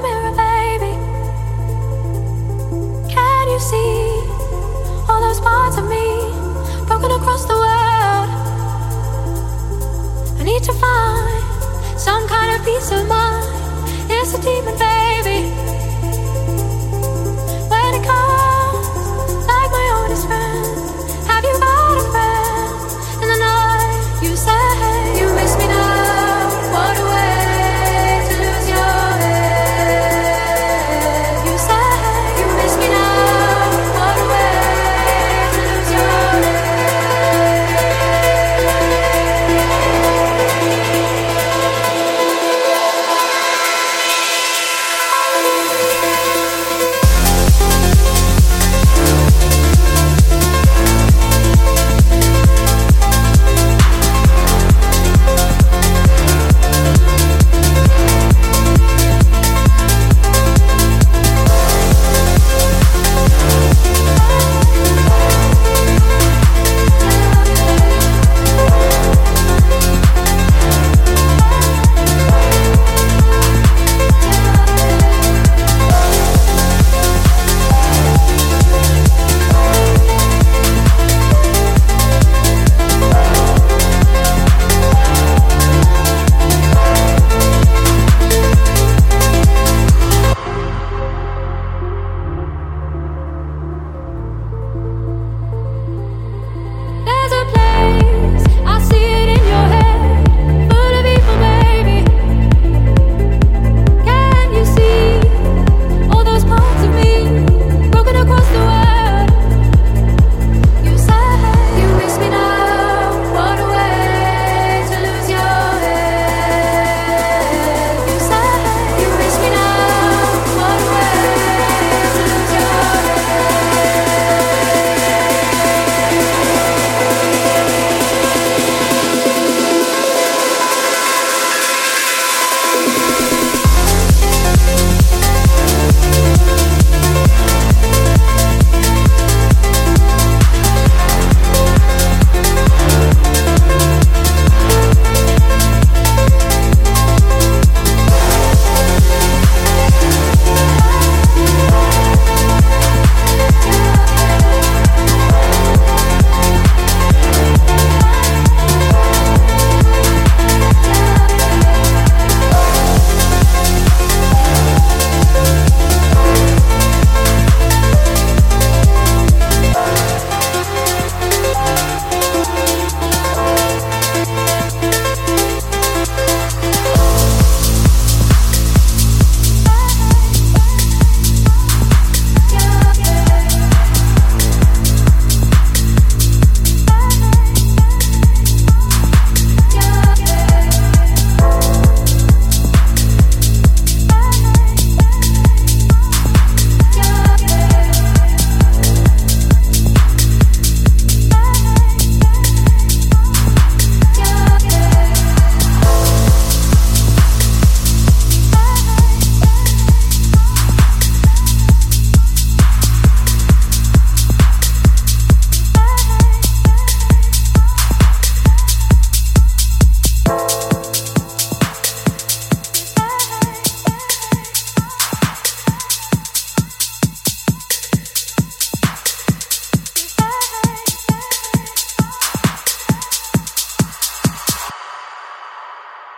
mirror, baby. Can you see all those parts of me broken across the world? I need to find some kind of peace of mind. It's a demon, baby.